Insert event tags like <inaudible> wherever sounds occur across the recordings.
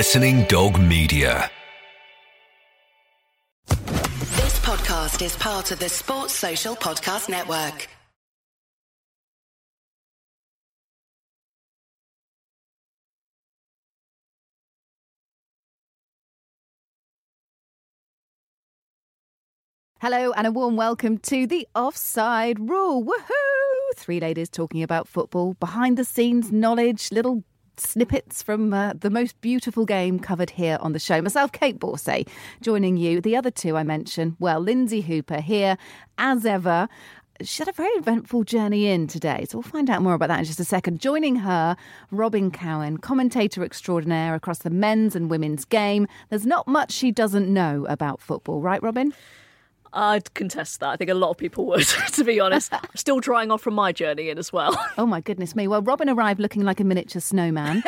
Listening Dog Media. This podcast is part of the Sports Social Podcast Network. Hello and a warm welcome to the Offside Rule. Woohoo! Three ladies talking about football, behind the scenes knowledge, little snippets from uh, the most beautiful game covered here on the show. Myself, Kait Borsay, joining you. The other two I mentioned, well, Lynsey Hooper here as ever. She had a very eventful journey in today, so we'll find out more about that in just a second. Joining her, Robyn Cowen, commentator extraordinaire across the men's and women's game. There's not much she doesn't know about football, right, Robyn? I'd contest that. I think a lot of people would, <laughs> to be honest. Still drying off from my journey in as well. Oh my goodness me. Well, Robyn arrived looking like a miniature snowman.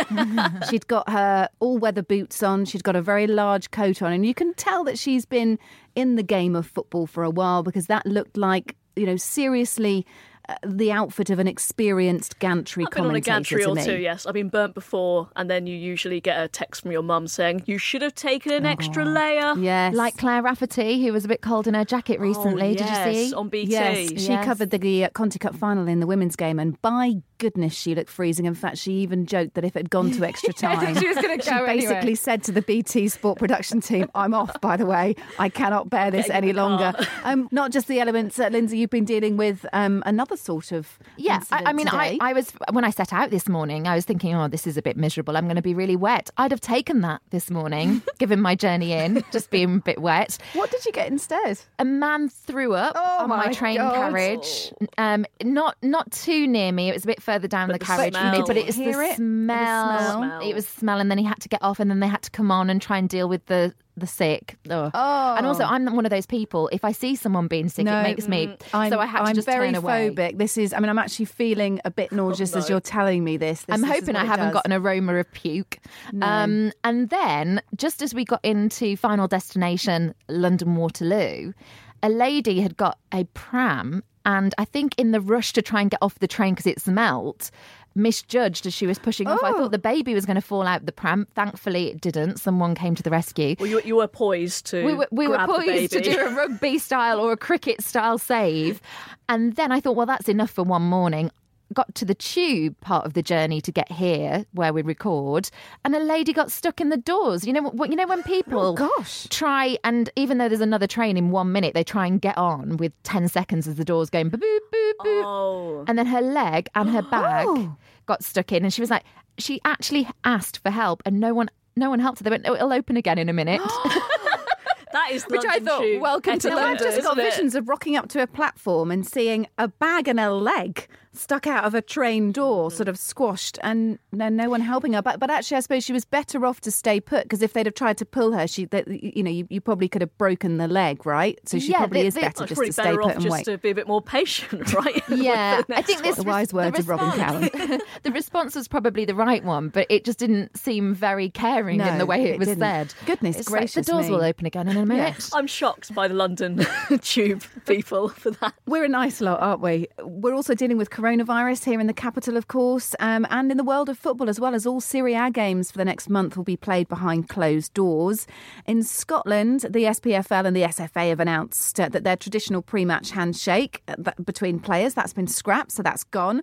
<laughs> She'd got her all weather boots on, she'd got a very large coat on, and you can tell that she's been in the game of football for a while because that looked like, you know, seriously uh, the outfit of an experienced gantry I've been on a gantry to or me. two, yes. I've been burnt before, and then you usually get a text from your mum saying, You should have taken an extra layer. Yes. Like Claire Rafferty, who was a bit cold in her jacket recently. Oh, Did you see? On BT. Yes, she Yes. covered the uh, Conti Cup final in the women's game, and by goodness, she looked freezing. In fact, she even joked that if it had gone to <laughs> extra time, she was gonna she go basically anyway. said to the BT Sport production team, "I'm off. By the way, I cannot bear this any the car." longer." <laughs> Um, not just the elements, uh, Lynsey. You've been dealing with um, another sort of Yeah, I, I mean, I. I was when I set out this morning, I was thinking, oh, this is a bit miserable. I'm going to be really wet. I'd have taken that this morning, <laughs> given my journey in, just being a bit wet. What did you get instead? A man threw up Oh on my, my train God. carriage. Um, not not too near me. It was a bit further down But the the carriage smell. but it was the it? The smell. smell. It was smell, and then he had to get off, and then they had to come on and try and deal with the the sick. Ugh. Oh. And also, I'm one of those people. If I see someone being sick, No, it makes me. I'm, so I had to I'm just very turn away. phobic. This is. I mean, I'm actually feeling a bit <laughs> nauseous as no. you're telling me this. This- I'm this hoping I haven't does. got an aroma of puke. No. Um, and then, just as we got into final destination, London Waterloo, a lady had got a pram, and I think in the rush to try and get off the train because it melt, misjudged as she was pushing off. I Oh. thought the baby was going to fall out the pram. Thankfully, it didn't. Someone came to the rescue. Well, you, you were poised to. We were, we were poised to do a rugby style or a cricket style save. And then I thought, well, that's enough for one morning. Got to the tube part of the journey to get here where we record, and a lady got stuck in the doors. You know what? You know when people oh, gosh. try and even though there's another train in one minute, they try and get on with ten seconds as the doors going boop boop boop boop, Oh. and then her leg and her bag Oh. got stuck in, and she was like, she actually asked for help, and no one. No one helped her. They went, "Oh, it'll open again in a minute." <gasps> That is <laughs> Which I thought, tube welcome to etiquette, Well, I've just isn't got it? visions of rocking up to a platform and seeing a bag and a leg stuck out of a train door, mm-hmm. sort of squashed, and no, no one helping her. But, but actually, I suppose she was better off to stay put because if they'd have tried to pull her, she, that you know, you, you probably could have broken the leg, right? So she Yeah, probably the- is the- better Well, just probably to stay better put off and just wait. to be a bit more patient, <laughs> right? Yeah, the I think next this The wise res- words of Robyn response- <laughs> the response was probably the right one, but it just didn't seem very caring in the way it, it was didn't. said. Goodness It's like, gracious the doors me. will open again in a <laughs> minute. I'm shocked by the London tube people for that. We're a nice lot, aren't we? We're also dealing with coronavirus here in the capital, of course, um, and in the world of football as well, as all Serie A games for the next month will be played behind closed doors. In Scotland, the SPFL and the SFA have announced uh, that their traditional pre-match handshake uh, between players that's been scrapped, so that's gone.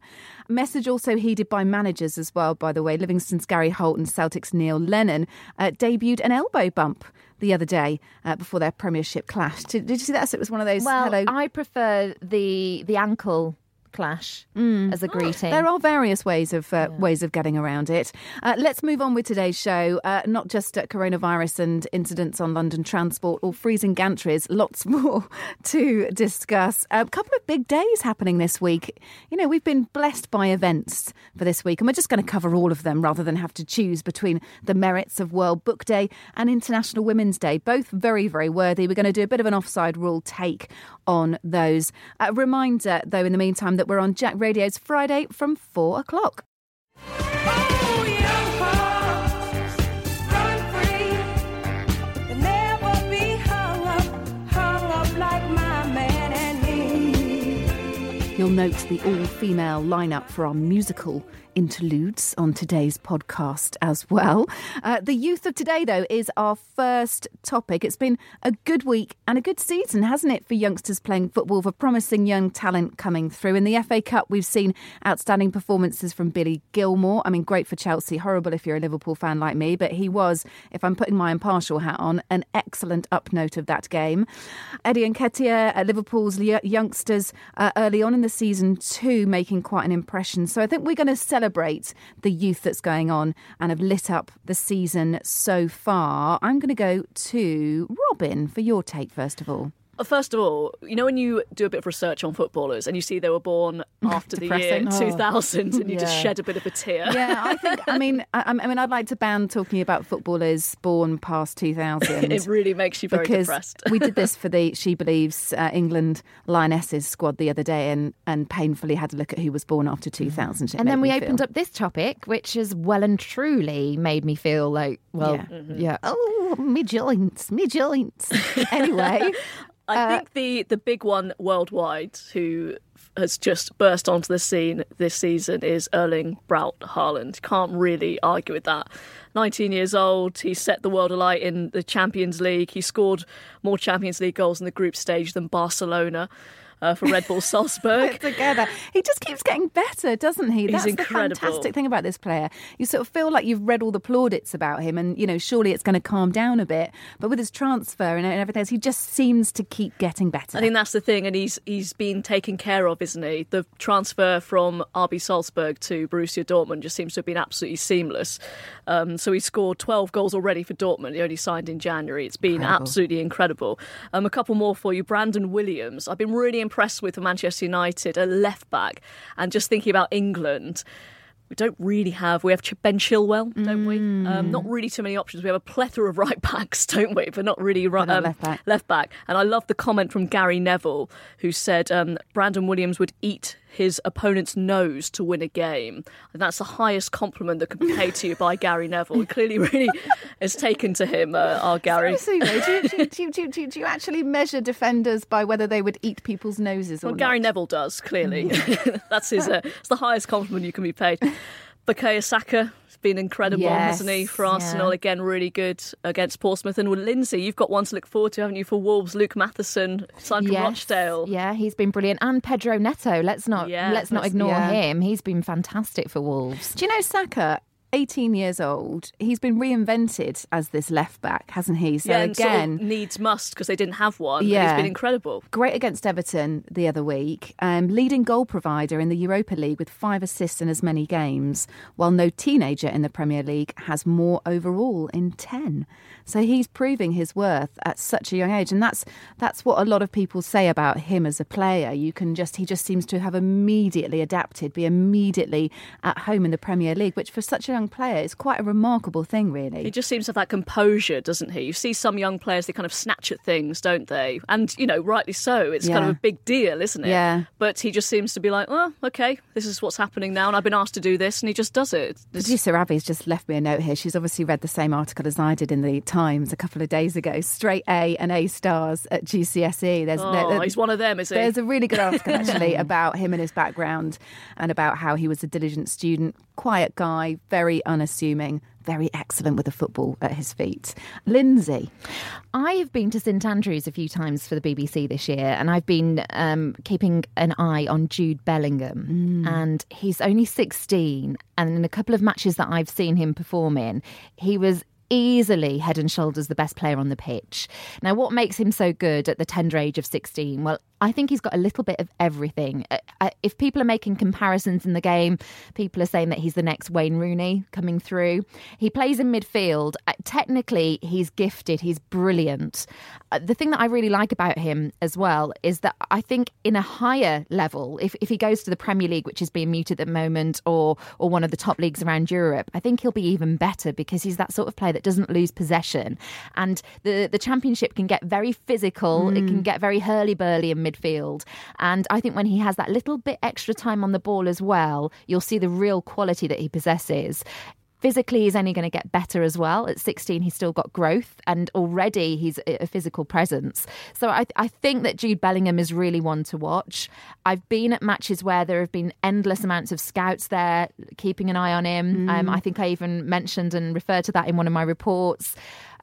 Message also heeded by managers as well. By the way, Livingston's Gary Holt and Celtic's Neil Lennon uh, debuted an elbow bump the other day uh, before their Premiership clash. Did, did you see that? So it was one of those. Well, hello. I prefer the the ankle clash as a <gasps> greeting. There are various ways of uh, ways of getting around it. Uh, let's move on with today's show. Uh, not just coronavirus and incidents on London transport or freezing gantries. Lots <laughs> more to discuss. A couple of big days happening this week. You know, we've been blessed by events for this week, and we're just going to cover all of them rather than have to choose between the merits of World Book Day and International Women's Day. Both very, very worthy. We're going to do a bit of an offside rule take on those. A reminder, though, in the meantime, that we're on Jack Radio's Friday from four o'clock. You'll You'll note the all female lineup for our musical interludes on today's podcast as well. Uh, the youth of today, though, is our first topic. It's been a good week and a good season, hasn't it, for youngsters playing football, for promising young talent coming through. In the FA Cup, we've seen outstanding performances from Billy Gilmour. I mean, great for Chelsea, horrible if you're a Liverpool fan like me, but he was, if I'm putting my impartial hat on, an excellent upnote of that game. Eddie Nketiah at Liverpool's youngsters uh, early on in the season, two making quite an impression. So I think we're going to celebrate the youth that's going on and have lit up the season so far. I'm going to go to Robyn for your take, first of all. Uh, first of all, you know when you do a bit of research on footballers and you see they were born <laughs> after the year oh. 2000 and you yeah. just shed a bit of a tear. Yeah, I think. I mean, <laughs> I, I, mean, I'd like to ban talking about footballers born past 2000. <laughs> it really makes you very because depressed. we did this for the She Believes uh, England Lionesses squad the other day and and painfully had a look at who was born after 2000. and then we opened up this topic, which has well and truly made me feel like, well, yeah, mm-hmm. yeah. oh, me joints, me joints. anyway. I uh, think the the big one worldwide who has just burst onto the scene this season is Erling Braut Haaland. Can't really argue with that. 19 years old, he set the world alight in the Champions League. He scored more Champions League goals in the group stage than Barcelona uh, for Red Bull Salzburg. together. He just keeps getting better, doesn't he? He's That's incredible. the fantastic thing about this player. You sort of feel like you've read all the plaudits about him, and you know, surely it's going to calm down a bit. But with his transfer and everything else, he just seems to keep getting better. I think that's the thing, and he's he's been taken care of, isn't he? The transfer from RB Salzburg to Borussia Dortmund just seems to have been absolutely seamless. Um, so he scored 12 goals already for Dortmund. He only signed in January. It's been incredible. absolutely incredible. Um, a couple more for you. Brandon Williams. I've been really impressed with Manchester United, a left back, and just thinking about England we don't really have. We have Ben Chilwell, don't we? Um, mm. not really too many options. We have a plethora of <laughs> right backs, don't we? But not really right, um, left back. Left back. And I love the comment from Gary Neville, who said um, Brandon Williams would eat his opponent's nose to win a game. And that's the highest compliment that can be paid to you by Gary Neville. He clearly really <laughs> has taken to him, uh, our Gary. Seriously, do, you, do, do, do, you actually measure defenders by whether they would eat people's noses well, Gary not? Neville does, clearly. Mm. <laughs> that's his. Uh, it's the highest compliment you can be paid. Bukayo Saka been incredible, yes, hasn't he, for Arsenal? Yeah. Again, really good against Portsmouth. And with Lynsey, you've got one to look forward to, haven't you, for Wolves? Luke Matheson, signed from yes. Rochdale. Yeah, he's been brilliant. And Pedro Neto, let's not yeah, let's not ignore yeah. him. He's been fantastic for Wolves. Do you know Saka 18 years old. He's been reinvented as this left back, hasn't he? So yeah, again, sort of needs must because they didn't have one. Yeah, he's been incredible. Great against Everton the other week. Um, leading goal provider in the Europa League with five assists in as many games, while no teenager in the Premier League has more overall in 10. So he's proving his worth at such a young age, and that's that's what a lot of people say about him as a player. You can just he just seems to have immediately adapted, be immediately at home in the Premier League, which for such a young player is quite a remarkable thing, really. He just seems to have that composure, doesn't he? You see some young players they kind of snatch at things, don't they? And you know, rightly so. It's yeah. kind of a big deal, isn't it? Yeah. But he just seems to be like, oh, okay, this is what's happening now, and I've been asked to do this, and he just does it. It's... Producer Abby's just left me a note here. She's obviously read the same article as I did in the Times Times a couple of days ago. Straight A and A stars at GCSE. There's oh, there, he's one of them, is he? There's a really good article <laughs> actually about him and his background and about how he was a diligent student, quiet guy, very unassuming, very excellent with a football at his feet. Lynsey. I have been to St Andrews a few times for the BBC this year, and I've been um, keeping an eye on Jude Bellingham. Mm. And he's only 16, and in a couple of matches that I've seen him perform in, he was easily head and shoulders the best player on the pitch. Now, what makes him so good at the tender age of 16? Well, I think he's got a little bit of everything. Uh, uh, if people are making comparisons in the game, people are saying that he's the next Wayne Rooney coming through. He plays in midfield. Uh, technically, he's gifted, he's brilliant. The thing that I really like about him as well is that I think in a higher level, if, if he goes to the Premier League, which is being muted at the moment, or or one of the top leagues around Europe, I think he'll be even better because he's that sort of player that doesn't lose possession. And the, the championship can get very physical, mm. it can get very hurly burly and midfield. And I think when he has that little bit extra time on the ball as well, you'll see the real quality that he possesses Physically, he's only going to get better as well. At 16, he's still got growth, and already he's a physical presence. So I, I think that Jude Bellingham is really one to watch. I've been at matches where there have been endless amounts of scouts there keeping an eye on him. Mm. Um, I think I even mentioned and referred to that in one of my reports.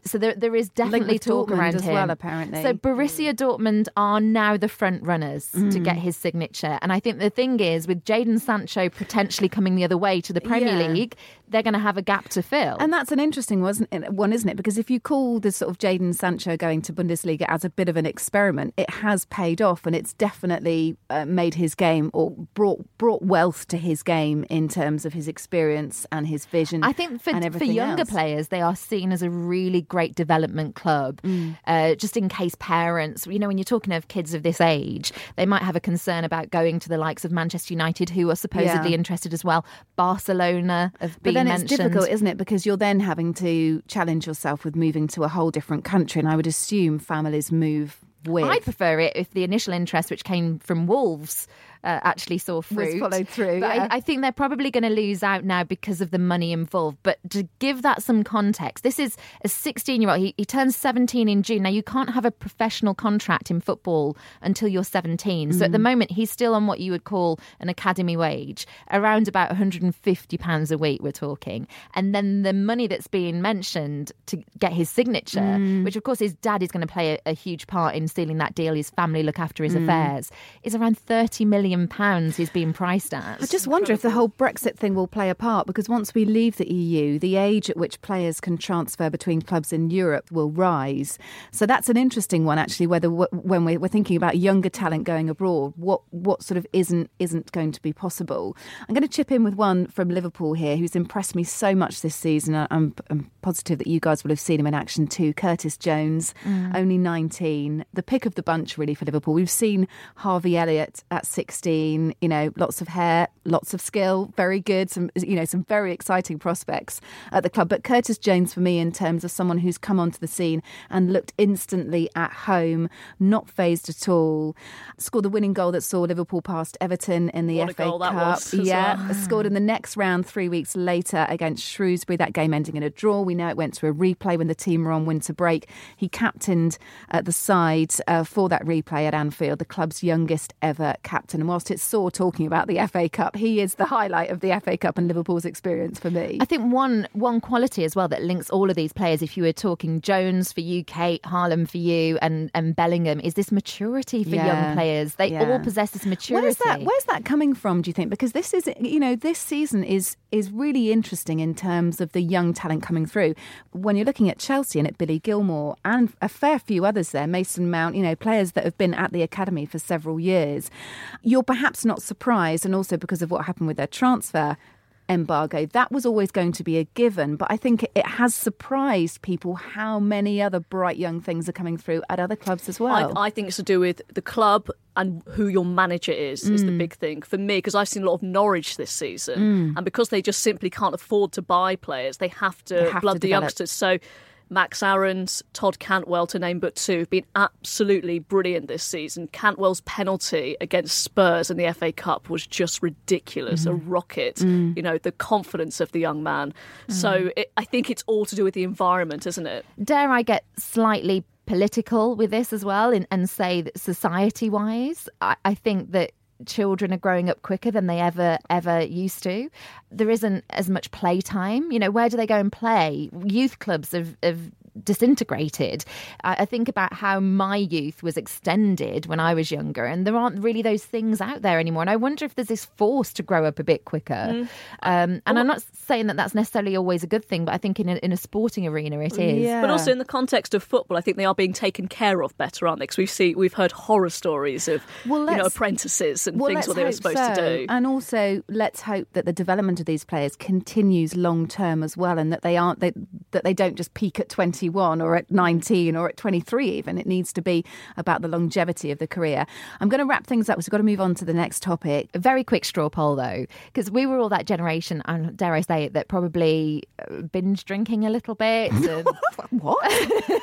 So there, there is definitely talk Dortmund around as him. well, apparently. So Borussia Dortmund are now the front runners mm. to get his signature, and I think the thing is with Jadon Sancho potentially coming the other way to the Premier yeah. League, they're going to have a gap to fill. And that's an interesting one, isn't it? Because if you call the sort of Jadon Sancho going to Bundesliga as a bit of an experiment, it has paid off, and it's definitely uh, made his game or brought brought wealth to his game in terms of his experience and his vision. I think for for younger else. players, they are seen as a really great development club. Mm. Uh, just in case parents, you know, when you're talking of kids of this age, they might have a concern about going to the likes of Manchester United, who are supposedly yeah. interested as well. Barcelona of being then mentioned. it's difficult, isn't it? Because you're then having to challenge yourself with moving to a whole different country, and I would assume families move with. I'd prefer it if the initial interest, which came from Wolves, uh, actually saw fruit. Was followed through. But yeah. I, I, think they're probably going to lose out now because of the money involved. But to give that some context, this is a 16 year old. He, he turns 17 in June. Now, you can't have a professional contract in football until you're 17. So mm. at the mm. moment, he's still on what you would call an academy wage, around about £150 a week, we're talking. And then the money that's being mentioned to get his signature, mm. which of course his dad is going to play a, a, huge part in sealing that deal, his family look after his mm. affairs, is around 30 million pounds he's being priced at. I just wonder if the whole Brexit thing will play a part because once we leave the EU, the age at which players can transfer between clubs in Europe will rise. So that's an interesting one, actually. Whether when we're thinking about younger talent going abroad, what what sort of isn't isn't going to be possible. I'm going to chip in with one from Liverpool here, who's impressed me so much this season. I'm, I'm positive that you guys will have seen him in action too. Curtis Jones, mm. only 19, the pick of the bunch really for Liverpool. We've seen Harvey Elliott at 16 16, you know, lots of hair, lots of skill, very good, some, you know, some very exciting prospects at the club. But Curtis Jones, for me, in terms of someone who's come onto the scene and looked instantly at home, not phased at all, scored the winning goal that saw Liverpool past Everton in the what FA Cup. yeah, well. scored in the next round three weeks later against Shrewsbury. That game ending in a draw. We know it went to a replay when the team were on winter break. He captained uh, the side uh, for that replay at Anfield, the club's youngest ever captain. And whilst it's sore talking about the FA Cup, he is the highlight of the FA Cup and Liverpool's experience for me. I think one one quality as well that links all of these players, if you were talking Jones for you, Kate, Haaland for you, and, and Bellingham, is this maturity for yeah. young players. They yeah. all possess this maturity. Where's that, where's that coming from, do you think? Because this is, you know, this season is is really interesting in terms of the young talent coming through. When you're looking at Chelsea and at Billy Gilmour and a fair few others there, Mason Mount, you know, players that have been at the academy for several years, you're perhaps not surprised, and also because of what happened with their transfer embargo. That was always going to be a given, but I think it has surprised people how many other bright young things are coming through at other clubs as well. I, I think it's to do with the club and who your manager is mm. is the mm. big thing for me because I've seen a lot of Norwich this season, mm. and because they just simply can't afford to buy players, they have to they have blood to the youngsters. So Max Aarons, Todd Cantwell, to name but two, have been absolutely brilliant this season. Cantwell's penalty against Spurs in the FA Cup was just ridiculous, mm-hmm. a rocket. Mm. You know, the confidence of the young man. Mm. So it, I think it's all to do with the environment, isn't it? Dare I get slightly political with this as well and, and say that society wise, I, I think that children are growing up quicker than they ever ever used to. There isn't as much playtime. You know where do they go and play? Youth clubs have, have disintegrated. I, I, think about how my youth was extended when I was younger, and there aren't really those things out there anymore. And I wonder if there's this force to grow up a bit quicker. Mm. Um, and well, I'm not saying that that's necessarily always a good thing, but I think in a, in a sporting arena it is. Yeah. But also in the context of football, I think they are being taken care of better, aren't they? Because we've seen we've heard horror stories of well, you know apprentices and well, things what they were supposed so. to do. And also, let's hope that the development of these players continues long term as well, and that they aren't they, that they don't just peak at 21 or at 19 or at 23 even. It needs to be about the longevity of the career. I'm going to wrap things up. We've got to move on to the next topic. A very quick straw poll though, because we were all that generation, and dare I say it, that probably uh, binge drinking a little bit. <laughs> And... what? <laughs>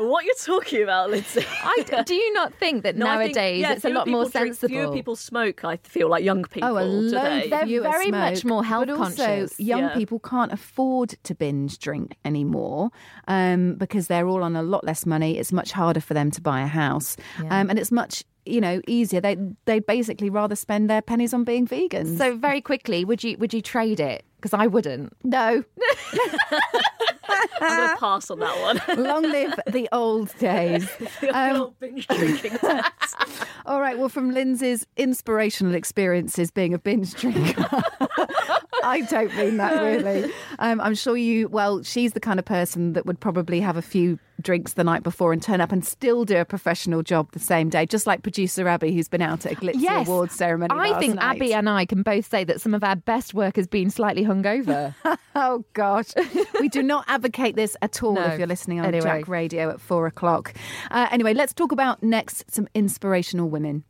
what you're talking about, Lynsey? I, do you not think that <laughs> No, I think, nowadays yeah, it's a lot more people drink- sensible? Fewer people smoke. I feel like young people. Oh, a do load they? They're fewer very much more health but also conscious. young Yeah. people can't afford to binge drink anymore um, because they're all on a lot less money. It's much harder for them to buy a house, Yeah. um, and it's much you know easier. They they'd basically rather spend their pennies on being vegans. So very quickly, would you would you trade it? Because I wouldn't. no, I'm going to <laughs> pass on that one. <laughs> long live the old days. <laughs> The Um, old binge drinking. All right. Well, from Lynsey's inspirational experiences being a binge drinker, <laughs> I don't mean that really. Um, I'm sure you. Well, she's the kind of person that would probably have a few drinks the night before and turn up and still do a professional job the same day, just like producer Abby, who's been out at a Glitzy Yes. Awards ceremony. I last think night. Abby and I can both say that some of our best work has been slightly hungover. <laughs> Oh gosh, we do not advocate this at all. No. If you're listening on Anyway. Jack Radio at four o'clock. Uh, anyway, let's talk about next some inspirational women.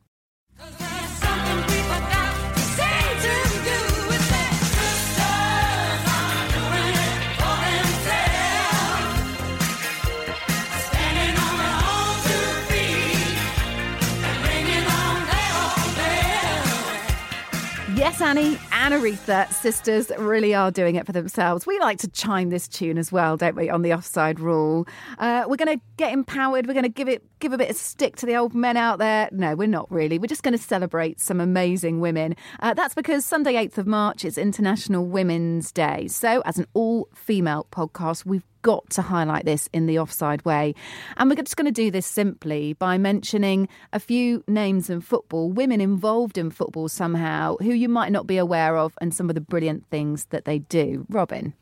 Yes, Annie and Aretha, sisters, really are doing it for themselves. We like to chime this tune as well, don't we, on the offside rule. Uh, we're going to get empowered. We're going to give it give a bit of stick to the old men out there. No, we're not really. We're just going to celebrate some amazing women. Uh, that's because Sunday, 8th of March, is International Women's Day. So, as an all female podcast, we've got to highlight this in the offside way. And we're just going to do this simply by mentioning a few names in football, women involved in football somehow, who you might not be aware of, and some of the brilliant things that they do. Robyn.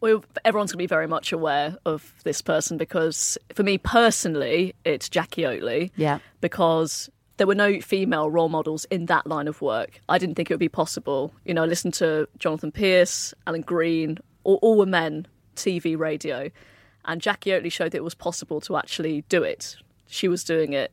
well, everyone's going to be very much aware of this person because, for me personally, it's Jacqui Oatley. Yeah. Because there were no female role models in that line of work. I didn't think it would be possible. You know, I listened to Jonathan Pearce, Alan Green, all, all were men, TV, radio. And Jacqui Oatley showed that it was possible to actually do it. She was doing it.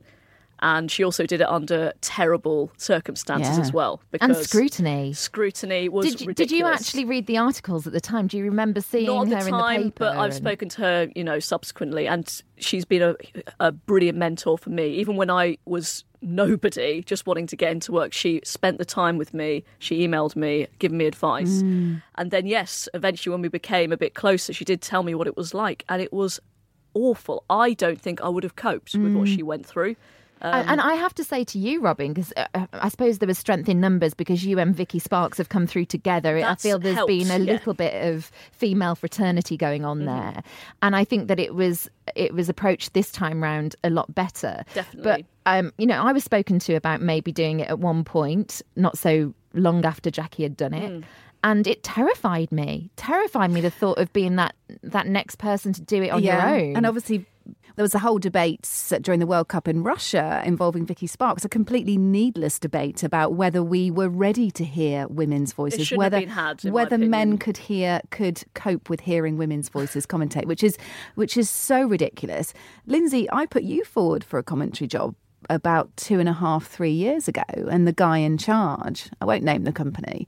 And she also did it under terrible circumstances Yeah. as well. and scrutiny. Scrutiny was Did you, did you actually read the articles at the time? Do you remember seeing Not her the in the paper? but I've and- spoken to her, you know, subsequently, and she's been a, a brilliant mentor for me. Even when I was nobody, just wanting to get into work, she spent the time with me. She emailed me, giving me advice, Mm. and then yes, eventually when we became a bit closer, she did tell me what it was like, and it was awful. I don't think I would have coped with what Mm. she went through. And, and I have to say to you, Robyn, because uh, I suppose there was strength in numbers because you and Vicki Sparks have come through together. I feel there's helped, been a yeah. little bit of female fraternity going on Mm-hmm. there, and I think that it was it was approached this time round a lot better. Definitely. But um, you know, I was spoken to about maybe doing it at one point, not so long after Jacqui had done it. Mm. And it terrified me. Terrified me the thought of being that that next person to do it on your own. And obviously, there was a whole debate during the World Cup in Russia involving Vicki Sparks, a completely needless debate about whether we were ready to hear women's voices, whether been had, whether men could hear could cope with hearing women's voices commentate, which is which is so ridiculous. Lynsey, I put you forward for a commentary job about two and a half, three years ago, and the guy in charge, I won't name the company,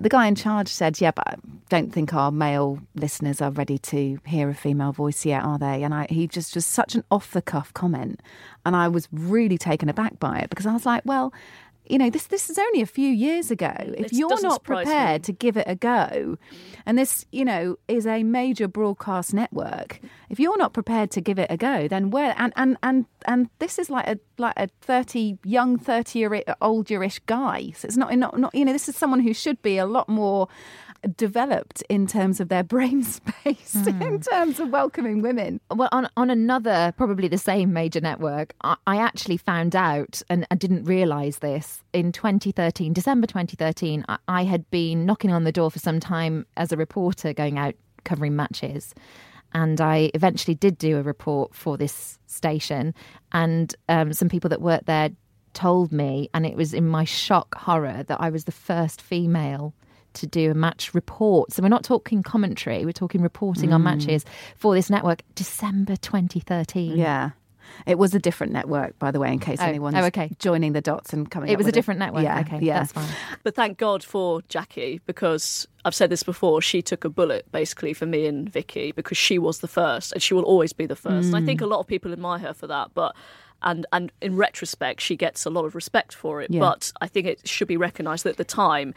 the guy in charge said, "Yeah, but I don't think our male listeners are ready to hear a female voice yet, are they?" And I, he just was such an off the cuff comment, and I was really taken aback by it because I was like, "Well, you know, this this is only a few years ago. If It you're doesn't prepared me. to give it a go, and this, you know, is a major broadcast network, if you're not prepared to give it a go, then where and and and and this is like a like a thirty young thirty year old yearish guy. So it's not not not you know this is someone who should be a lot more developed in terms of their <laughs> brain space in terms of welcoming women. Well, on on another, probably the same major network, I, I actually found out and I didn't realise this in 2013, December 2013. I, I had been knocking on the door for some time as a reporter, going out covering matches, and I eventually did do a report for this station, and um, some people that worked there told me, and it was in my shock horror that I was the first female to do a match report. So we're not talking commentary, we're talking reporting on mm. matches for this network, December 2013. Yeah. It was a different network, by the way, in case Oh, anyone's oh, okay. joining the dots and coming. It up was a with different network. Yeah, okay, yeah. that's fine. But thank God for Jacqui because I've said this before. She took a bullet basically for me and Vicki because she was the first, and she will always be the first. And I mm. think a lot of people admire her for that, but. And, and in retrospect, she gets a lot of respect for it. Yeah. But I think it should be recognised that at the time,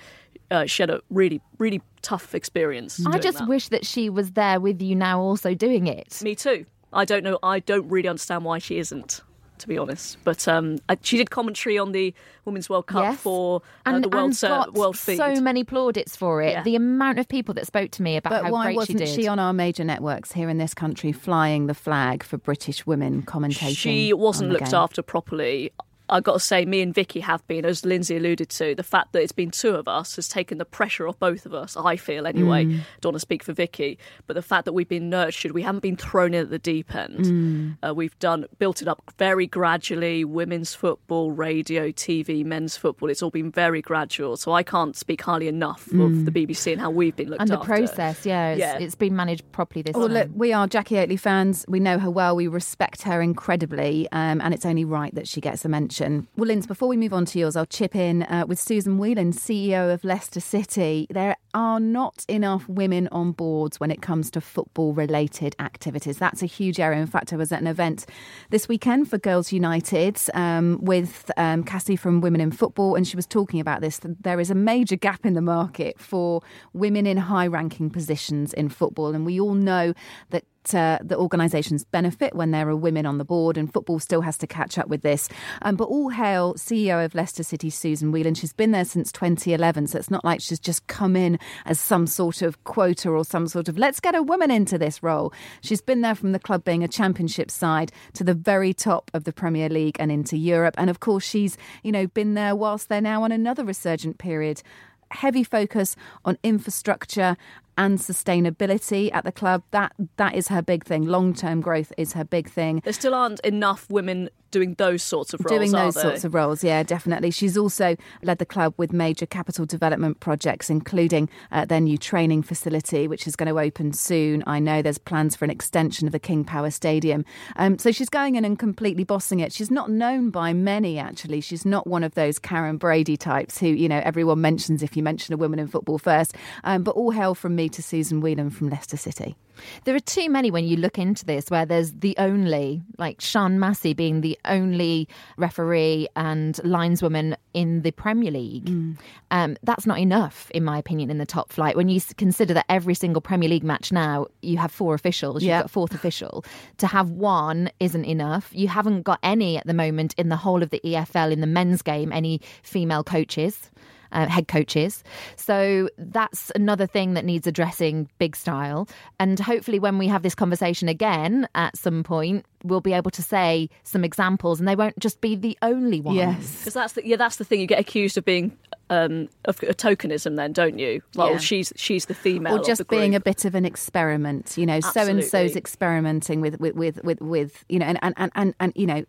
uh, she had a really, really tough experience. I just that. wish that she was there with you now, also doing it. Me too. I don't know. I don't really understand why she isn't, to be honest. But um, I, she did commentary on the Women's World Cup Yes. for uh, and, the World and Ser- got World Feed. so many plaudits for it. Yeah. The amount of people that spoke to me about But how why great wasn't she did. on our major networks here in this country flying the flag for British women commentating? she wasn't on the looked game? after properly. I got to say, me and Vicki have been, as Lynsey alluded to, the fact that it's been two of us has taken the pressure off both of us. I feel anyway. Mm. Don't want to speak for Vicki, but the fact that we've been nurtured, we haven't been thrown in at the deep end. Mm. Uh, we've done built it up very gradually. Women's football, radio, TV, men's football. It's all been very gradual. So I can't speak highly enough of the BBC and how we've been looked after and the process, yeah, it's, Yeah. it's been managed properly this Well, time. look, we are Jacqui Oatley fans. We know her well. We respect her incredibly, um, and it's only right that she gets a mention. Well, Linz, before we move on to yours, I'll chip in uh, with Susan Whelan, CEO of Leicester City. There are not enough women on boards when it comes to football-related activities. That's a huge area. In fact, I was at an event this weekend for Girls United um, with um, Cassie from Women in Football, and she was talking about this. There is a major gap in the market for women in high-ranking positions in football, and we all know that uh, the organisations benefit when there are women on the board, and football still has to catch up with this. Um, but all hail CEO of Leicester City, Susan Whelan. She's been there since 2011, so it's not like she's just come in as some sort of quota or some sort of let's get a woman into this role. She's been there from the club being a championship side to the very top of the Premier League and into Europe. And of course, she's you know been there whilst they're now on another resurgent period heavy focus on infrastructure and sustainability at the club. That that is her big thing. Long term growth is her big thing. There still aren't enough women doing those sorts of roles. Doing those sorts of roles, yeah, definitely. She's also led the club with major capital development projects, including uh, their new training facility, which is going to open soon. I know there's plans for an extension of the King Power Stadium. Um, so she's going in and completely bossing it. She's not known by many, actually. She's not one of those Karren Brady types who, you know, everyone mentions if you mention a woman in football first. Um, but all hail from me to Susan Whelan from Leicester City. There are too many when you look into this where there's the only, like Sian Massey being the only referee and lineswoman in the Premier League. Um, that's not enough, in my opinion, in the top flight. When you consider that every single Premier League match now, you have four officials, you've Yeah. got a fourth official. To have one isn't enough. You haven't got any at the moment in the whole of the EFL in the men's game, any female coaches uh, head coaches. So that's another thing that needs addressing big style. And hopefully, when we have this conversation again at some point, we'll be able to say some examples and they won't just be the only ones. Yes. Because that's the yeah, that's the thing. You get accused of being um, of a tokenism, then, don't you? Like, Yeah. oh, she's she's the female, or of just the being a bit of an experiment you know so and so's experimenting with with with with, with you know and, and and and and you know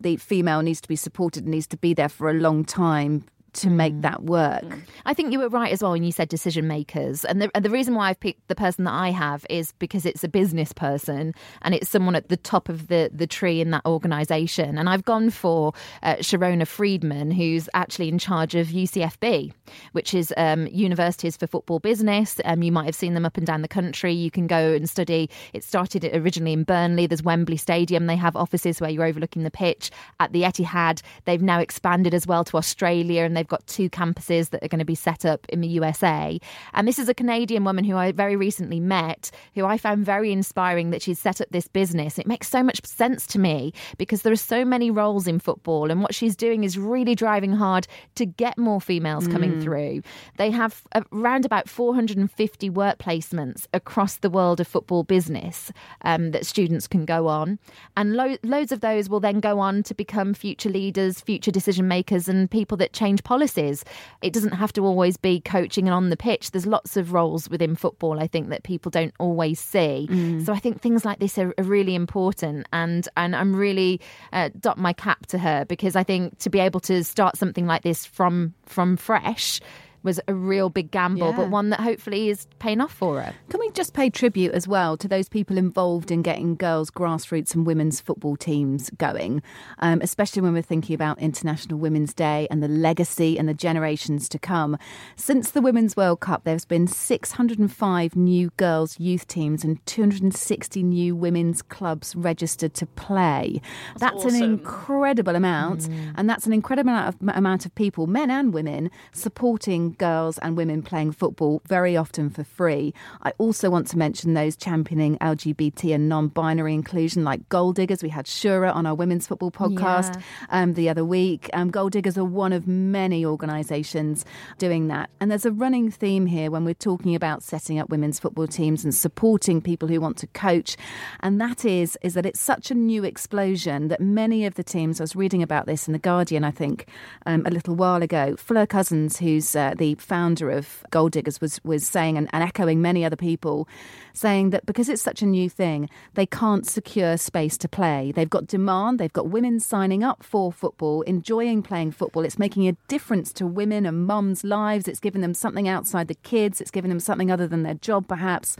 the female needs to be supported and needs to be there for a long time to make that work I think you were right as well when you said decision makers. And the, and the reason why I've picked the person that I have is because it's a business person and it's someone at the top of the, the tree in that organisation. And I've gone for uh, Sharona Friedman, who's actually in charge of UCFB, which is um, Universities for Football Business. Um, you might have seen them up and down the country. You can go and study. It started originally in Burnley. There's Wembley Stadium. They have offices where you're overlooking the pitch. At the Etihad, they've now expanded as well to Australia and they've got two campuses that are going to be set up in the USA. And this is a Canadian woman who I very recently met, who I found very inspiring that she's set up this business. It makes so much sense to me because there are so many roles in football, and what she's doing is really driving hard to get more females coming through. They have around about 450 work placements across the world of football business um, that students can go on, and lo- loads of those will then go on to become future leaders, future decision makers, and people that change policies. It doesn't have to always be coaching and on the pitch. There's lots of roles within football, I think, that people don't always see. So I think things like this are, are really important, and and I'm really uh, dot my cap to her because I think to be able to start something like this from from fresh was a real big gamble, Yeah. but one that hopefully is paying off for her. Can we just pay tribute as well to those people involved in getting girls' grassroots and women's football teams going, um, especially when we're thinking about International Women's Day and the legacy and the generations to come? Since the Women's World Cup, there's been 605 new girls' youth teams and 260 new women's clubs registered to play. That's, an awesome. incredible amount, and that's an incredible amount of, amount of people, men and women, supporting girls and women playing football very often for free. I also want to mention those championing LGBT and non-binary inclusion, like Goal Diggers. We had Shura on our women's football podcast Yeah. um, the other week. Um, Goal Diggers are one of many organisations doing that, and there's a running theme here when we're talking about setting up women's football teams and supporting people who want to coach, and that is is that it's such a new explosion that many of the teams. I was reading about this in the Guardian, I think, um, a little while ago. Fleur Cousins, who's uh, the founder of Goal Diggers, was was saying and, and echoing many other people, saying that because it's such a new thing, they can't secure space to play. They've got demand. They've got women signing up for football, enjoying playing football. It's making a difference to women and mums' lives. It's giving them something outside the kids. It's giving them something other than their job, perhaps.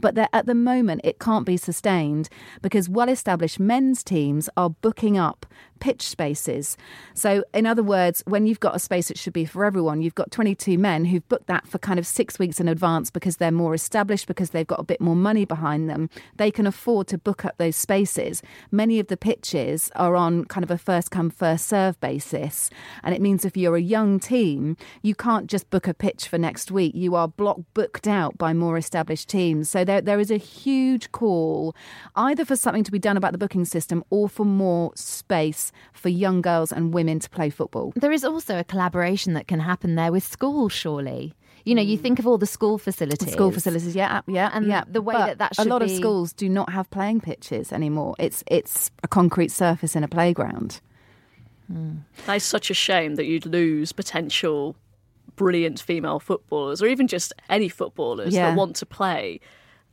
But at the moment, it can't be sustained because well-established men's teams are booking up pitch spaces. So, in other words, when you've got a space that should be for everyone, you've got 22 men who've booked that for kind of six weeks in advance because they're more established, because they've got a bit more money behind them. They can afford to book up those spaces. Many of the pitches are on kind of a first come, first serve basis. And it means if you're a young team, you can't just book a pitch for next week. You are block booked out by more established teams. So, there, there is a huge call either for something to be done about the booking system or for more space for young girls and women to play football. There is also a collaboration that can happen there with schools, surely. You know, you mm. think of all the school facilities. School facilities, yeah, yeah, And yeah. the way But that that should be. a should lot of schools do not have playing pitches anymore. It's it's a concrete surface in a playground. Mm. That is such a shame that you'd lose potential brilliant female footballers or even just any footballers Yeah. that want to play.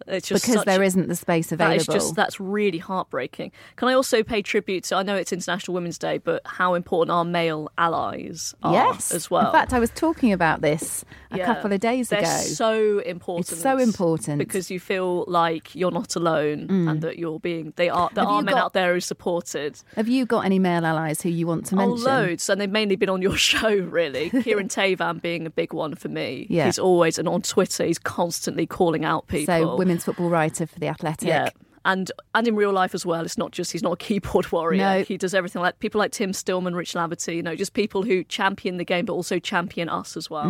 It's just because there isn't the space That available. is just that's really heartbreaking. Can I also pay tribute to? I know it's International Women's Day, but how important our male allies are yes, as well. In fact, I was talking about this a Yeah. couple of days They're ago. so important. It's so important. because you feel like you're not alone mm. and that you're being. They are. There Have are men got- out there who supported. Have you got any male allies who you want to Oh, mention? loads, and they've mainly been on your <laughs> show, really. Kieran Theivam being a big one for me. <laughs> Yeah. He's always, and on Twitter, he's constantly calling out people. So, women's football writer for the Athletic. Yeah. And and in real life as well, it's not just he's not a keyboard <laughs> warrior. No. He does everything like people like Tim Stillman, Rich Laverty, you know, just people who champion the game but also champion us as well.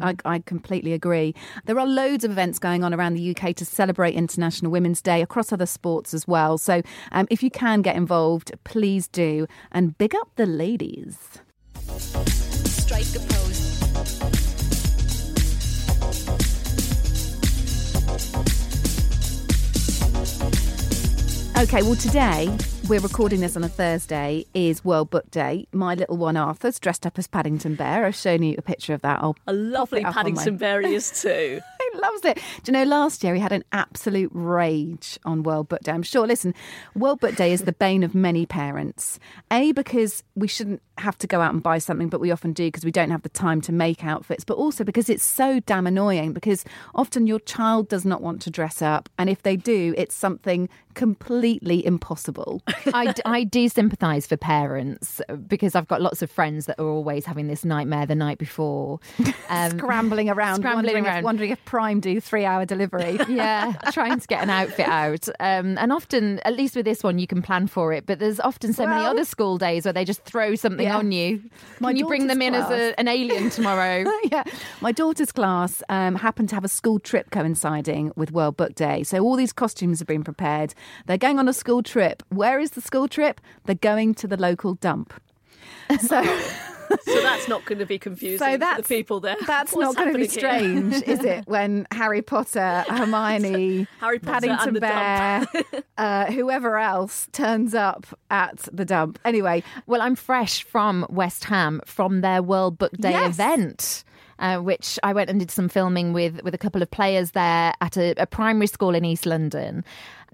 I, I completely agree. There are loads of events going on around the UK to celebrate International Women's Day across other sports as well. So um, if you can get involved, please do. And big up the ladies. Strike a pose. Okay, well, today we're recording this on a Thursday, is World Book Day. My little one Arthur's dressed up as Paddington Bear. I've shown you a picture of that. I'll A lovely pop it up on my- Paddington Bear he is too. <laughs> He loves it. Do you know, last year he had an absolute rage on World Book Day. I'm sure, listen, World Book Day is the bane of many parents. A, because we shouldn't have to go out and buy something, but we often do because we don't have the time to make outfits, but also because it's so damn annoying because often your child does not want to dress up. And if they do, it's something completely impossible. <laughs> I, d- I do sympathise for parents because I've got lots of friends that are always having this nightmare the night before. <laughs> Um, Scrambling around, Scrambling wondering, around. If, wondering if Prime do three hour delivery. <laughs> yeah, trying to get an outfit out. Um, and often, at least with this one, you can plan for it. But there's often so many other school days where they just throw something Yeah. on you. My Can you bring them in as a, an alien tomorrow? yeah. My daughter's class um, happened to have a school trip coinciding with World Book Day. So all these costumes have been prepared. They're going on a school trip. Where is the school trip? They're going to the local dump. <laughs> So, So that's not going to be confusing so for the that's people there. That's What's not going to be strange, is it? <laughs> When Harry Potter, Hermione, <laughs> Harry Potter Paddington and the Bear, uh, whoever else turns up at the dump. Anyway, Well, I'm fresh from West Ham from their World Book Day Yes. event. Uh, which I went and did some filming with with a couple of players there at a, a primary school in East London.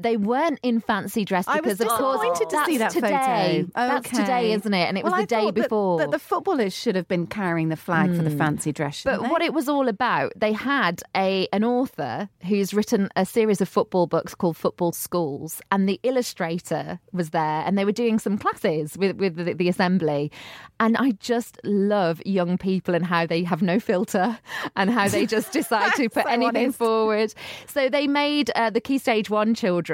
They weren't in fancy dress I was because, of course, disappointed to that's see that today. photo. That's Okay. today, isn't it? And it Well, was I the day thought that- before. That, the footballers should have been carrying the flag for the fancy dress. shouldn't But they? what it was all about, they had a an author who's written a series of football books called Football Schools, and the illustrator was there, and they were doing some classes with with the, the assembly, and I just love young people and how they have no filter <laughs> and how they just decide to <laughs> put So anything honest. forward. So they made uh, the Key Stage One children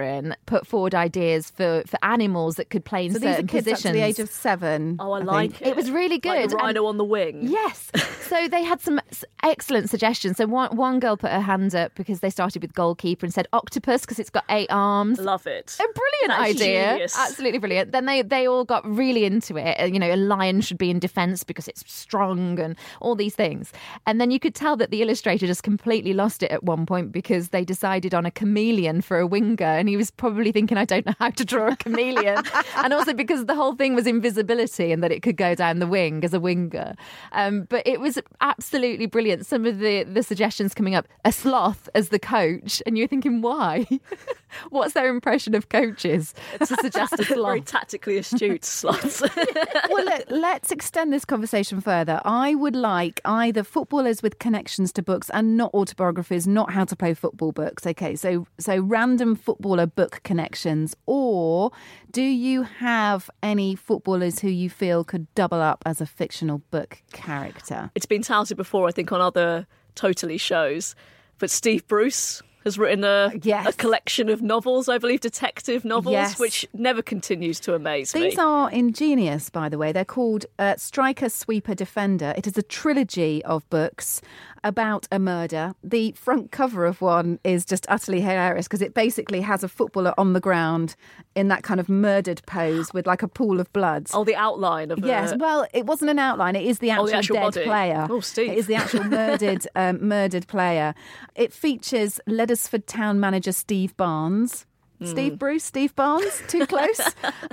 put forward ideas for for animals that could play in so these are certain kids positions. up to the age of seven. Oh, I, I like think. it. It was really Like good, the and- rhino on the wing. Yes. <laughs> So they had some excellent suggestions. So one, one girl put her hand up because they started with goalkeeper and said octopus because it's got eight arms. Love it. A brilliant That's idea. genius. Absolutely brilliant. Then they, they all got really into it. You know, a lion should be in defence because it's strong and all these things. And then you could tell that the illustrator just completely lost it at one point because they decided on a chameleon for a winger. And he was probably thinking, I don't know how to draw a chameleon. <laughs> and also because the whole thing was invisibility and that it could go down the wing as a winger. Um, but it was absolutely brilliant. Some of the, the suggestions coming up, a sloth as the coach. And you're thinking, why? <laughs> <laughs> What's their impression of coaches <laughs> to suggest a <laughs> Very tactically astute slots. well, look, let's extend this conversation further. I would like either footballers with connections to books and not autobiographies, not how to play football books. Okay, so so random footballer book connections, or do you have any footballers who you feel could double up as a fictional book character? it's been touted before, I think, on other Totally shows. But Steve Bruce has written a, Yes. a collection of novels, I believe, detective novels, Yes. which never continues to amaze me. These are ingenious, by the way. They're called uh, Striker, Sweeper, Defender. It is a trilogy of books about a murder. The front cover of one is just utterly hilarious because it basically has a footballer on the ground in that kind of murdered pose with like a pool of blood. Oh, the outline of Yes, a, well, it wasn't an outline. It is the Oh, actual, the actual dead body. player. Oh, Steve. It is the actual <laughs> murdered um, murdered player. It features Leddersford town manager Steve Barnes. Steve Bruce, Steve Barnes, too <laughs> close?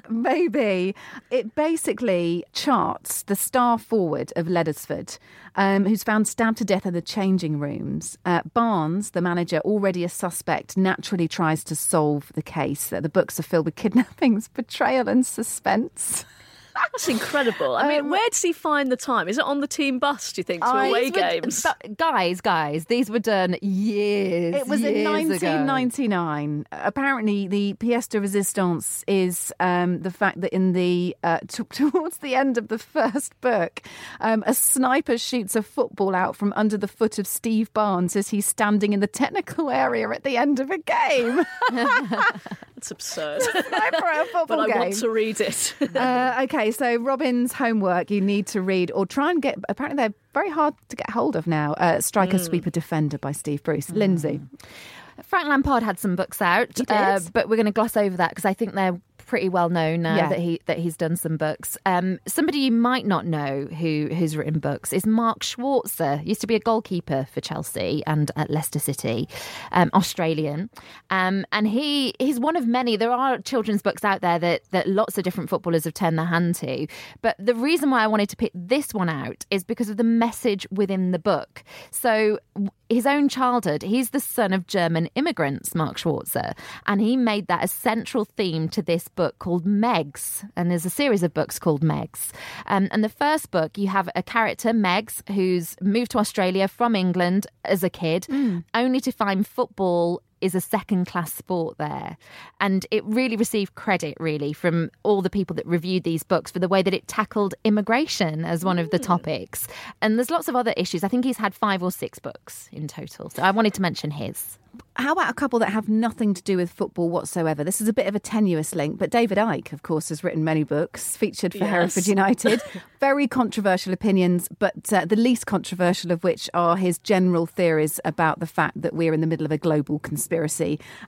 Maybe. It basically charts the star forward of Leddersford, um, who's found stabbed to death in the changing rooms. Uh, Barnes, the manager, already a suspect, naturally tries to solve the case. That the books are filled with kidnappings, <laughs> betrayal, and suspense. That's incredible. I mean, Um, where does he find the time? Is it on the team bus, do you think, to I- away These were- games? guys, guys, these were done years. It was in years ago. 1999. Apparently, the pièce de résistance is um, the fact that in the uh, t- <laughs> towards the end of the first book, um, a sniper shoots a football out from under the foot of Steve Barnes as he's standing in the technical <laughs> area at the end of a game. <laughs> It's absurd. sniper at a football but I game. want to read it. <laughs> Uh, okay, so Robyn's homework you need to read or try and get. Apparently, they're very hard to get hold of now. Uh, Striker, Sweeper, Defender by Steve Bruce. Lynsey. Frank Lampard had some books out, uh, but we're going to gloss over that because I think they're pretty well known now Yeah. that he that he's done some books. Um, somebody you might not know who who's written books is Mark Schwarzer. Used to be a goalkeeper for Chelsea and at Leicester City, um, Australian, um, and he he's one of many. There are children's books out there that that lots of different footballers have turned their hand to. But the reason why I wanted to pick this one out is because of the message within the book. So his own childhood, he's the son of German immigrants, Mark Schwarzer, and he made that a central theme to this book called Megs. And there's a series of books called Megs. Um, and the first book, you have a character, Megs, who's moved to Australia from England as a kid, only to find football is a second class sport there. And it really received credit, really, from all the people that reviewed these books for the way that it tackled immigration as one of the topics. And there's lots of other issues. I think he's had five or six books in total. So I wanted to mention his. How about a couple that have nothing to do with football whatsoever? This is a bit of a tenuous link, but David Icke, of course, has written many books, featured for Yes. Hereford United. <laughs> Very controversial opinions, but uh, the least controversial of which are his general theories about the fact that we're in the middle of a global conspiracy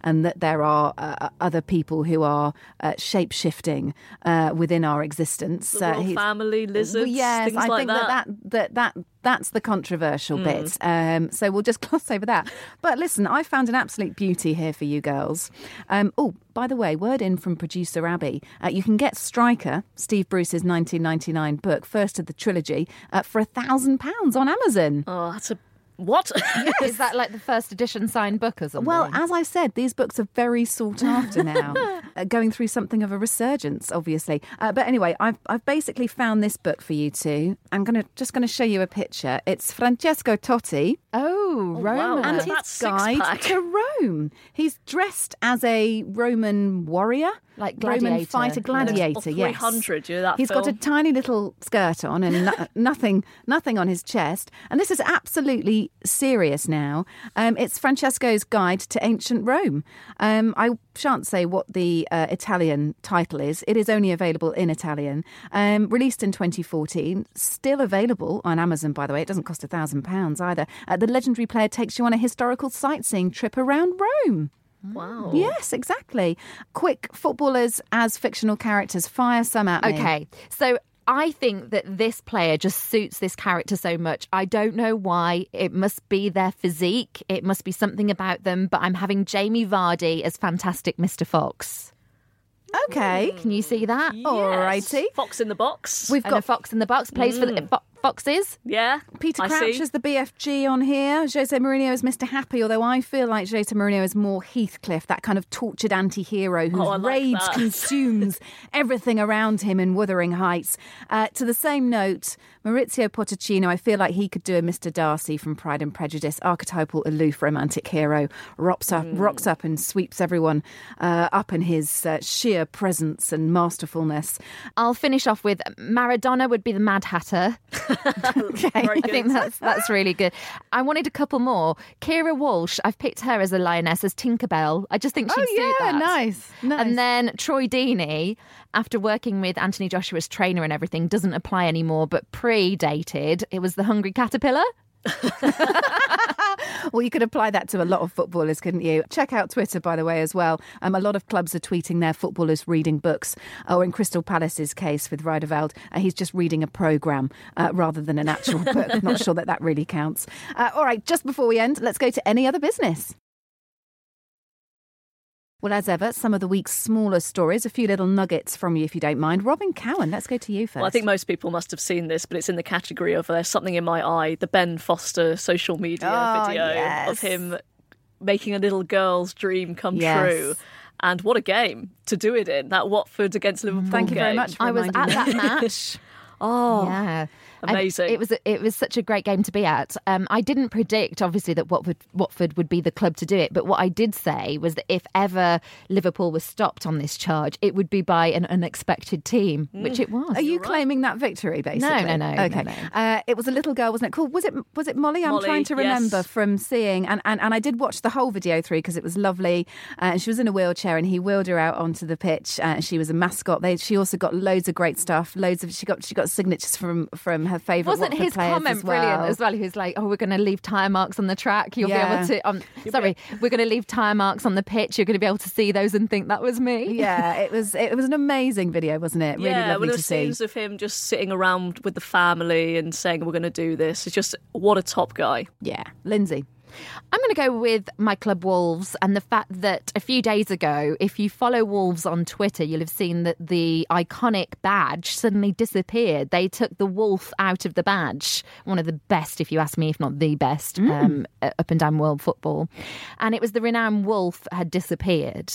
and that there are uh, other people who are uh, shape shifting uh, within our existence. Royal family, lizards, well, yes, things I like think that. that. that that that that's the controversial bit. Um, so we'll just <laughs> gloss over that. But listen, I found an absolute beauty here for you girls. Um, oh, by the way, word in from producer Abby. Uh, you can get Striker, Steve Bruce's 1999 book, first of the trilogy, uh, for a thousand pounds on Amazon. Oh, that's a What? Is <laughs> that like the first edition signed book or something? Well, as I said, these books are very sought after now, <laughs> uh, going through something of a resurgence, obviously. Uh, but anyway, I've, I've basically found this book for you two. I'm gonna just going to show you a picture. It's Francesco Totti oh, wow. And Look his guide pack. to Rome. He's dressed as a Roman warrior, Like Roman gladiator. fighter, gladiator. yes, 300, you know that He's got a tiny little skirt on and no, <laughs> nothing, nothing on his chest. And this is absolutely serious now. Um, it's Francesco's Guide to Ancient Rome. Um, I shan't say what the uh, Italian title is. It is only available in Italian. Um, released in 2014, still available on Amazon. By the way, it doesn't cost a thousand pounds either. Uh, the legendary player takes you on a historical sightseeing trip around Rome. Wow. Yes, exactly. Quick footballers as fictional characters. Fire some at me. Okay, so I think that this player just suits this character so much. I don't know why. It must be their physique. It must be something about them. But I'm having Jamie Vardy as Fantastic Mr. Fox. Okay. Can you see that? Alrighty. Fox in the box. We've And a got fox in the box plays for the mm. Foxes. yeah. Peter I Crouch see. as the BFG on here. Jose Mourinho is Mr. Happy, although I feel like Jose Mourinho is more Heathcliff, that kind of tortured anti hero whose Oh, I like rage consumes <laughs> everything around him in Wuthering Heights. Uh, to the same note, Mauricio Pochettino, I feel like he could do a Mr. Darcy from Pride and Prejudice, archetypal, aloof, romantic hero, rocks up, Mm. rocks up and sweeps everyone uh, up in his uh, sheer presence and masterfulness. I'll finish off with Maradona would be the Mad Hatter. <laughs> <laughs> Okay. I think that's that's really good. I wanted a couple more. Keira Walsh, I've picked her as a lioness as Tinkerbell. I just think she'd Oh, suit yeah, that. nice, nice. And then Troy Deeney, after working with Anthony Joshua's trainer and everything, doesn't apply anymore, but pre-dated, it was the Hungry Caterpillar. <laughs> Well, you could apply that to a lot of footballers, couldn't you? Check out Twitter, by the way, as well. Um, a lot of clubs are tweeting their footballers reading books. Oh, in Crystal Palace's case with Riedewald, uh, he's just reading a programme uh, rather than an actual book. Not sure that that really counts. Uh, all right, just before we end, let's go to any other business. Well, as ever, some of the week's smaller stories, a few little nuggets from you, if you don't mind. Robyn Cowen, let's go to you first. Well, I think most people must have seen this, but it's in the category of There's Something in My Eye, the Ben Foster social media Oh, video yes. of him making a little girl's dream come Yes. true. And what a game to do it in, that Watford against mm. Liverpool Thank you very much for I was at me. that <laughs> match. Oh, yeah. And amazing. It was it was such a great game to be at. Um, I didn't predict, obviously, that Watford Watford would be the club to do it. But what I did say was that if ever Liverpool was stopped on this charge, it would be by an unexpected team, which it was. Are you claiming that victory, basically? no, no, Okay. no, no. Uh, it was a little girl, wasn't it? Cool. Was it? Was it Molly? I'm trying to yes. remember from seeing, and, and, and I did watch the whole video through because it was lovely. Uh, and she was in a wheelchair, and he wheeled her out onto the pitch. Uh, she was a mascot. They, she also got loads of great stuff. Loads of she got she got signatures from from her favourite. Wasn't Watford his comment as well. brilliant as well? He was like, "Oh, we're going to leave tire marks on the track. You'll Yeah. be able to." Um, sorry, we're going to leave tire marks on the pitch. You're going to be able to see those and think that was me. Yeah, it was it was an amazing video, wasn't it? Really yeah, lovely well, to see. scenes of him just sitting around with the family and saying, We're going to do this. It's just, what a top guy. Yeah, Lynsey. I'm going to go with my club Wolves and the fact that a few days ago, if you follow Wolves on Twitter, you'll have seen that the iconic badge suddenly disappeared. They took the wolf out of the badge, one of the best, if you ask me, if not the best, um, up and down world football. And it was the renowned wolf had disappeared.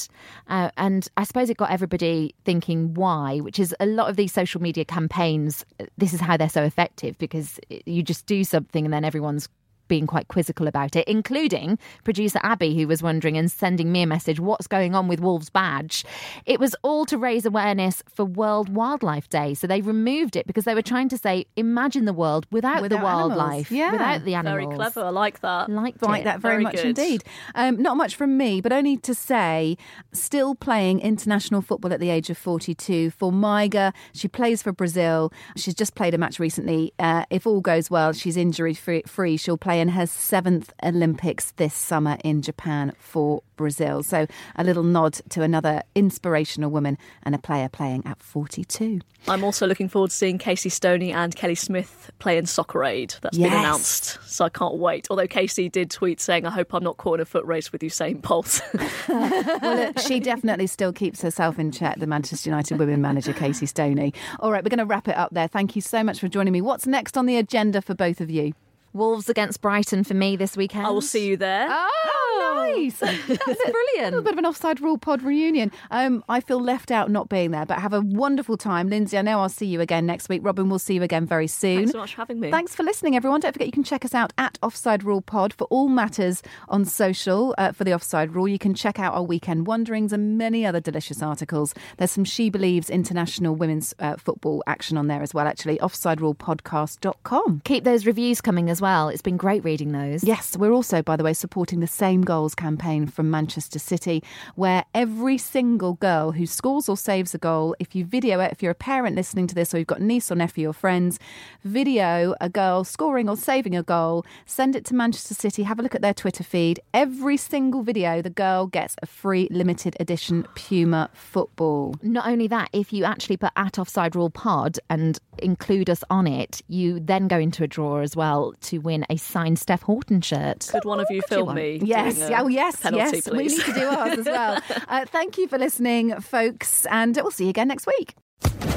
Uh, and I suppose it got everybody thinking why, which is a lot of these social media campaigns, this is how they're so effective because you just do something and then everyone's being quite quizzical about it, including producer Abby, who was wondering and sending me a message, what's going on with Wolves Badge? It was all to raise awareness for World Wildlife Day. So they removed it because they were trying to say, imagine the world without, Without the animals. wildlife, Yeah. without the animals. Very clever. I like that. Liked like it. that very, Very much good. indeed. Um, not much from me, but only to say, still playing international football at the age of 42 Formiga. She plays for Brazil. She's just played a match recently. Uh, if all goes well, she's injury free, free. She'll play in her seventh Olympics this summer in Japan for Brazil. So a little nod to another inspirational woman and a player playing at 42. I'm also looking forward to seeing Casey Stoney and Kelly Smith play in Soccer Aid. That's Yes. been announced, so I can't wait. Although Casey did tweet saying, I hope I'm not caught in a foot race with Usain Bolt. <laughs> Well, look, she definitely still keeps herself in check, the Manchester United women manager, Casey Stoney. All right, we're going to wrap it up there. Thank you so much for joining me. What's next on the agenda for both of you? Wolves against Brighton for me this weekend. I will see you there. Oh, nice. <laughs> That's brilliant. A little bit of an offside rule pod reunion. Um, I feel left out not being there, but have a wonderful time. Lynsey, I know I'll see you again next week. Robyn, we'll see you again very soon. Thanks so much for having me. Thanks for listening, everyone. Don't forget you can check us out at Offside Rule Pod for all matters on social uh, for the Offside Rule. You can check out our weekend wanderings and many other delicious articles. There's some She Believes international women's uh, football action on there as well, actually. Offside Rule OffsideRulePodcast.com. Keep those reviews coming as well. It's been great reading those. Yes, we're also, by the way, supporting the Same Goals campaign from Manchester City, where every single girl who scores or saves a goal, if you video it, if you're a parent listening to this or you've got niece or nephew or friends, video a girl scoring or saving a goal, send it to Manchester City, have a look at their Twitter feed. Every single video, the girl gets a free limited edition Puma football. Not only that, if you actually put at Offside Rule Pod and include us on it, you then go into a draw as well to win a signed Steph Houghton shirt. Could one of you film me? Yes, doing a oh yes, penalty, yes. We need to do ours as well. <laughs> Uh, thank you for listening, folks, and we'll see you again next week.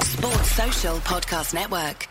Sports Social Podcast Network.